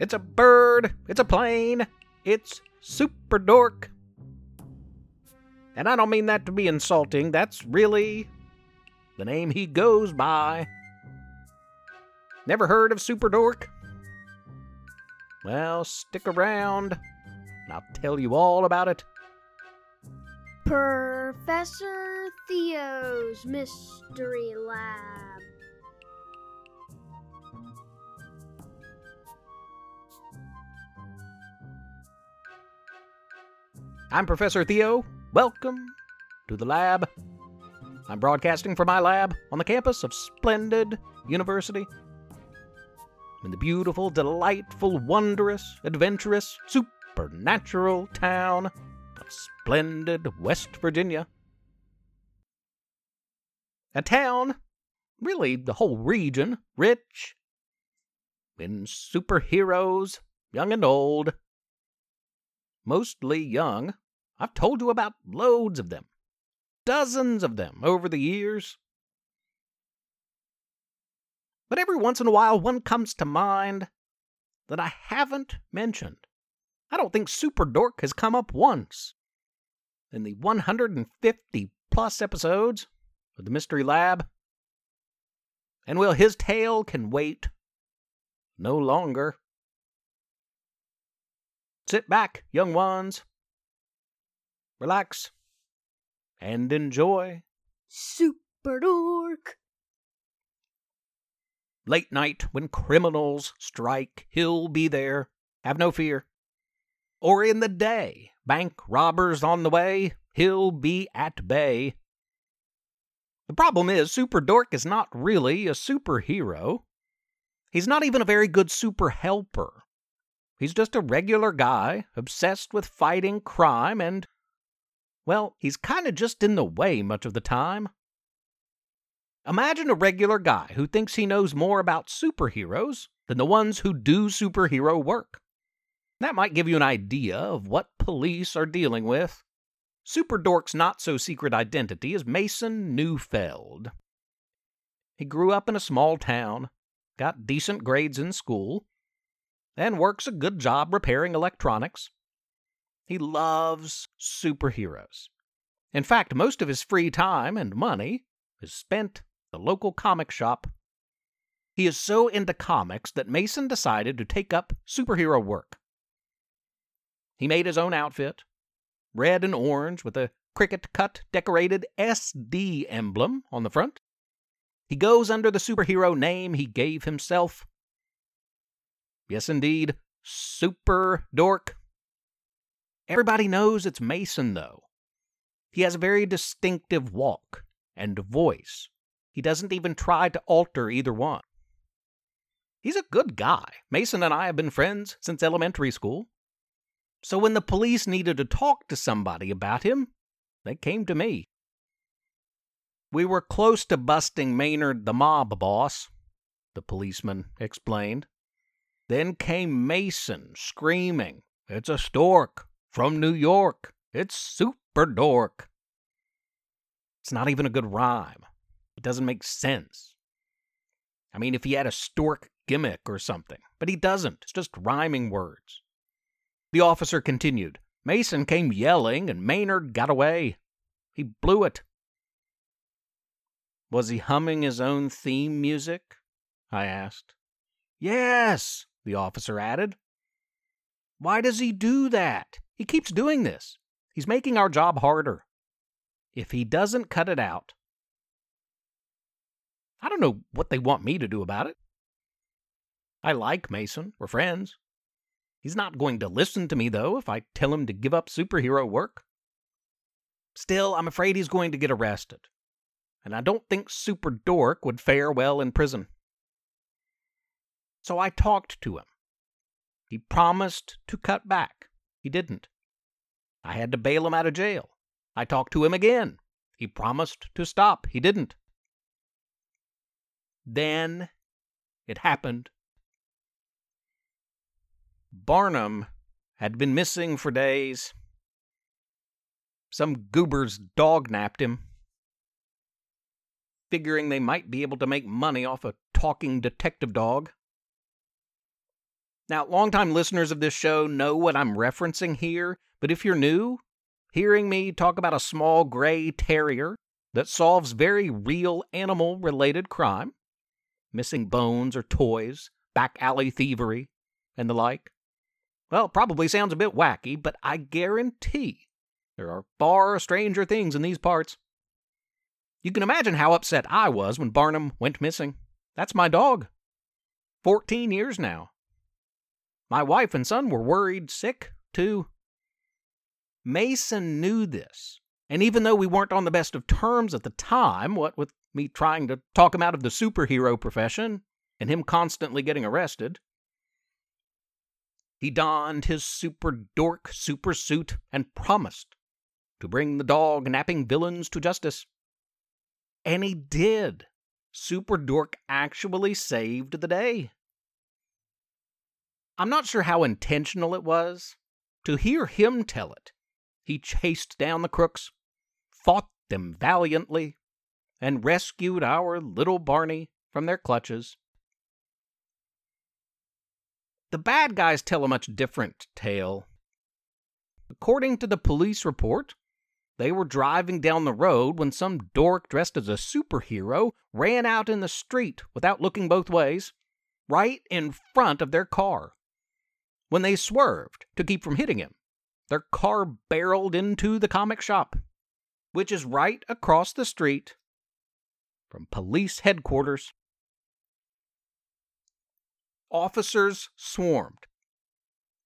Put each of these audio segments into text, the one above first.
It's a bird. It's a plane. It's Super Dork. And I don't mean that to be insulting. That's really the name he goes by. Never heard of Super Dork? Well, stick around, and I'll tell you all about it. Professor Theo's Mystery Lab. I'm Professor Theo. Welcome to the lab. I'm broadcasting from my lab on the campus of Splendid University. In the beautiful, delightful, wondrous, adventurous, supernatural town of Splendid West Virginia. A town, really the whole region, rich in superheroes, young and old. Mostly young. I've told you about loads of them, dozens of them over the years. But every once in a while, one comes to mind that I haven't mentioned. I don't think Super Dork has come up once. In the 150 plus episodes of the Mystery Lab. And well, his tale can wait no longer. Sit back, young ones. Relax. And enjoy. Super Dork. Late night, when criminals strike, he'll be there. Have no fear. Or in the day, bank robbers on the way, he'll be at bay. The problem is, Super Dork is not really a superhero. He's not even a very good super helper. He's just a regular guy, obsessed with fighting crime, and, well, he's kinda just in the way much of the time. Imagine a regular guy who thinks he knows more about superheroes than the ones who do superhero work. That might give you an idea of what police are dealing with. Super Dork's not so secret identity is Mason Neufeld. He grew up in a small town, got decent grades in school, and works a good job repairing electronics. He loves superheroes. In fact, most of his free time and money is spent at the local comic shop. He is so into comics that Mason decided to take up superhero work. He made his own outfit, red and orange with a Cricut cut decorated SD emblem on the front. He goes under the superhero name he gave himself. Yes, indeed, Super Dork. Everybody knows it's Mason, though. He has a very distinctive walk and voice he doesn't even try to alter either one. He's a good guy. Mason and I have been friends since elementary school. So when the police needed to talk to somebody about him, they came to me. We were close to busting Maynard the mob boss, the policeman explained. Then came Mason screaming, It's a stork from New York. It's Super Dork. It's not even a good rhyme. It doesn't make sense. I mean, if he had a stork gimmick or something, but he doesn't. It's just rhyming words. The officer continued. Mason came yelling, and Maynard got away. He blew it. Was he humming his own theme music? I asked. Yes, the officer added. Why does he do that? He keeps doing this. He's making our job harder. If he doesn't cut it out, I don't know what they want me to do about it. I like Mason. We're friends. He's not going to listen to me, though, if I tell him to give up superhero work. Still, I'm afraid he's going to get arrested. And I don't think Super Dork would fare well in prison. So I talked to him. He promised to cut back. He didn't. I had to bail him out of jail. I talked to him again. He promised to stop. He didn't. Then it happened. Barnum had been missing for days. Some goober's dog napped him, figuring they might be able to make money off a talking detective dog. Now, longtime listeners of this show know what I'm referencing here, but if you're new, hearing me talk about a small gray terrier that solves very real animal related crime, missing bones or toys, back alley thievery, and the like, well, probably sounds a bit wacky, but I guarantee there are far stranger things in these parts. You can imagine how upset I was when Barnum went missing. That's my dog. 14 years now. My wife and son were worried sick, too. Mason knew this, and even though we weren't on the best of terms at the time, what with me trying to talk him out of the superhero profession and him constantly getting arrested, he donned his super dork super suit and promised to bring the dog napping villains to justice. And he did. Super Dork actually saved the day. I'm not sure how intentional it was. To hear him tell it, he chased down the crooks, fought them valiantly, and rescued our little Barney from their clutches. The bad guys tell a much different tale. According to the police report, they were driving down the road when some dork dressed as a superhero ran out in the street without looking both ways, right in front of their car. When they swerved to keep from hitting him, their car barreled into the comic shop, which is right across the street from police headquarters. Officers swarmed,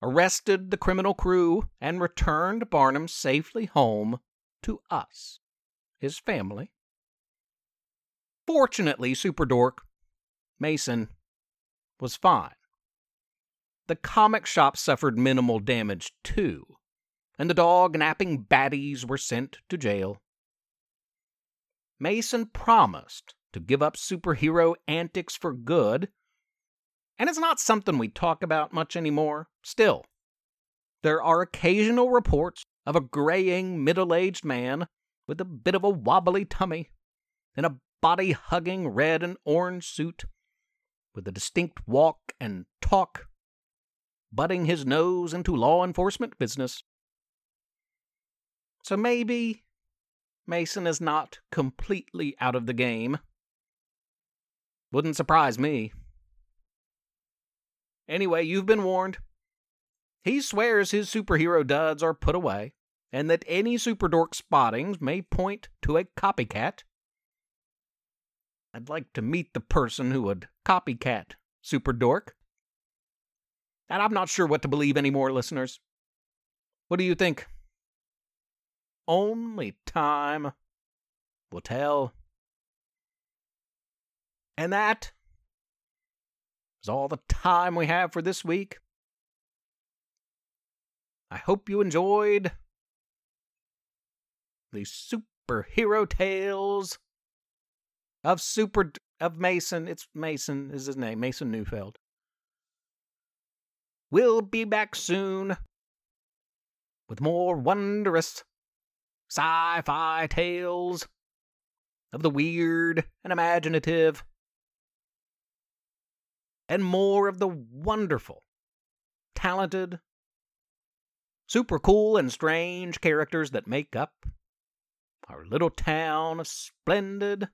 arrested the criminal crew, and returned Barnum safely home to us, his family. Fortunately, Super Dork, Mason, was fine. The comic shop suffered minimal damage too, and the dog napping baddies were sent to jail. Mason promised to give up superhero antics for good, and it's not something we talk about much anymore. Still, there are occasional reports of a graying middle aged man with a bit of a wobbly tummy, in a body hugging red and orange suit, with a distinct walk and talk, butting his nose into law enforcement business. So maybe Mason is not completely out of the game. Wouldn't surprise me. Anyway, you've been warned. He swears his superhero duds are put away, and that any superdork spottings may point to a copycat. I'd like to meet the person who would copycat superdork. And I'm not sure what to believe anymore, listeners. What do you think? Only time will tell. And that is all the time we have for this week. I hope you enjoyed the superhero tales of super of Mason. It's Mason is his name, Mason Neufeld. We'll be back soon with more wondrous sci-fi tales of the weird and imaginative and more of the wonderful, talented, super cool and strange characters that make up our little town of splendid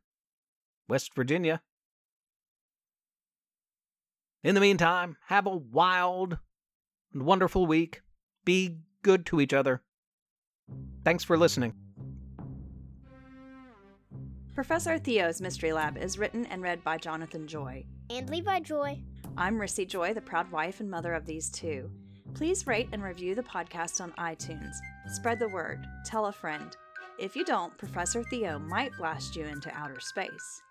West Virginia. In the meantime, have a wild and wonderful week. Be good to each other. Thanks for listening. Professor Theo's Mystery Lab is written and read by Jonathan Joy. And Levi Joy. I'm Rissy Joy, the proud wife and mother of these two. Please rate and review the podcast on iTunes. Spread the word. Tell a friend. If you don't, Professor Theo might blast you into outer space.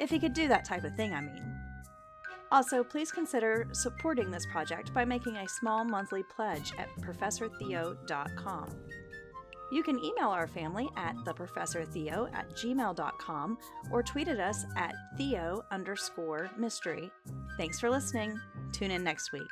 If he could do that type of thing, I mean. Also, please consider supporting this project by making a small monthly pledge at ProfessorTheo.com. You can email our family at theprofessortheo at gmail.com or tweet at us at theo underscore mystery. Thanks for listening. Tune in next week.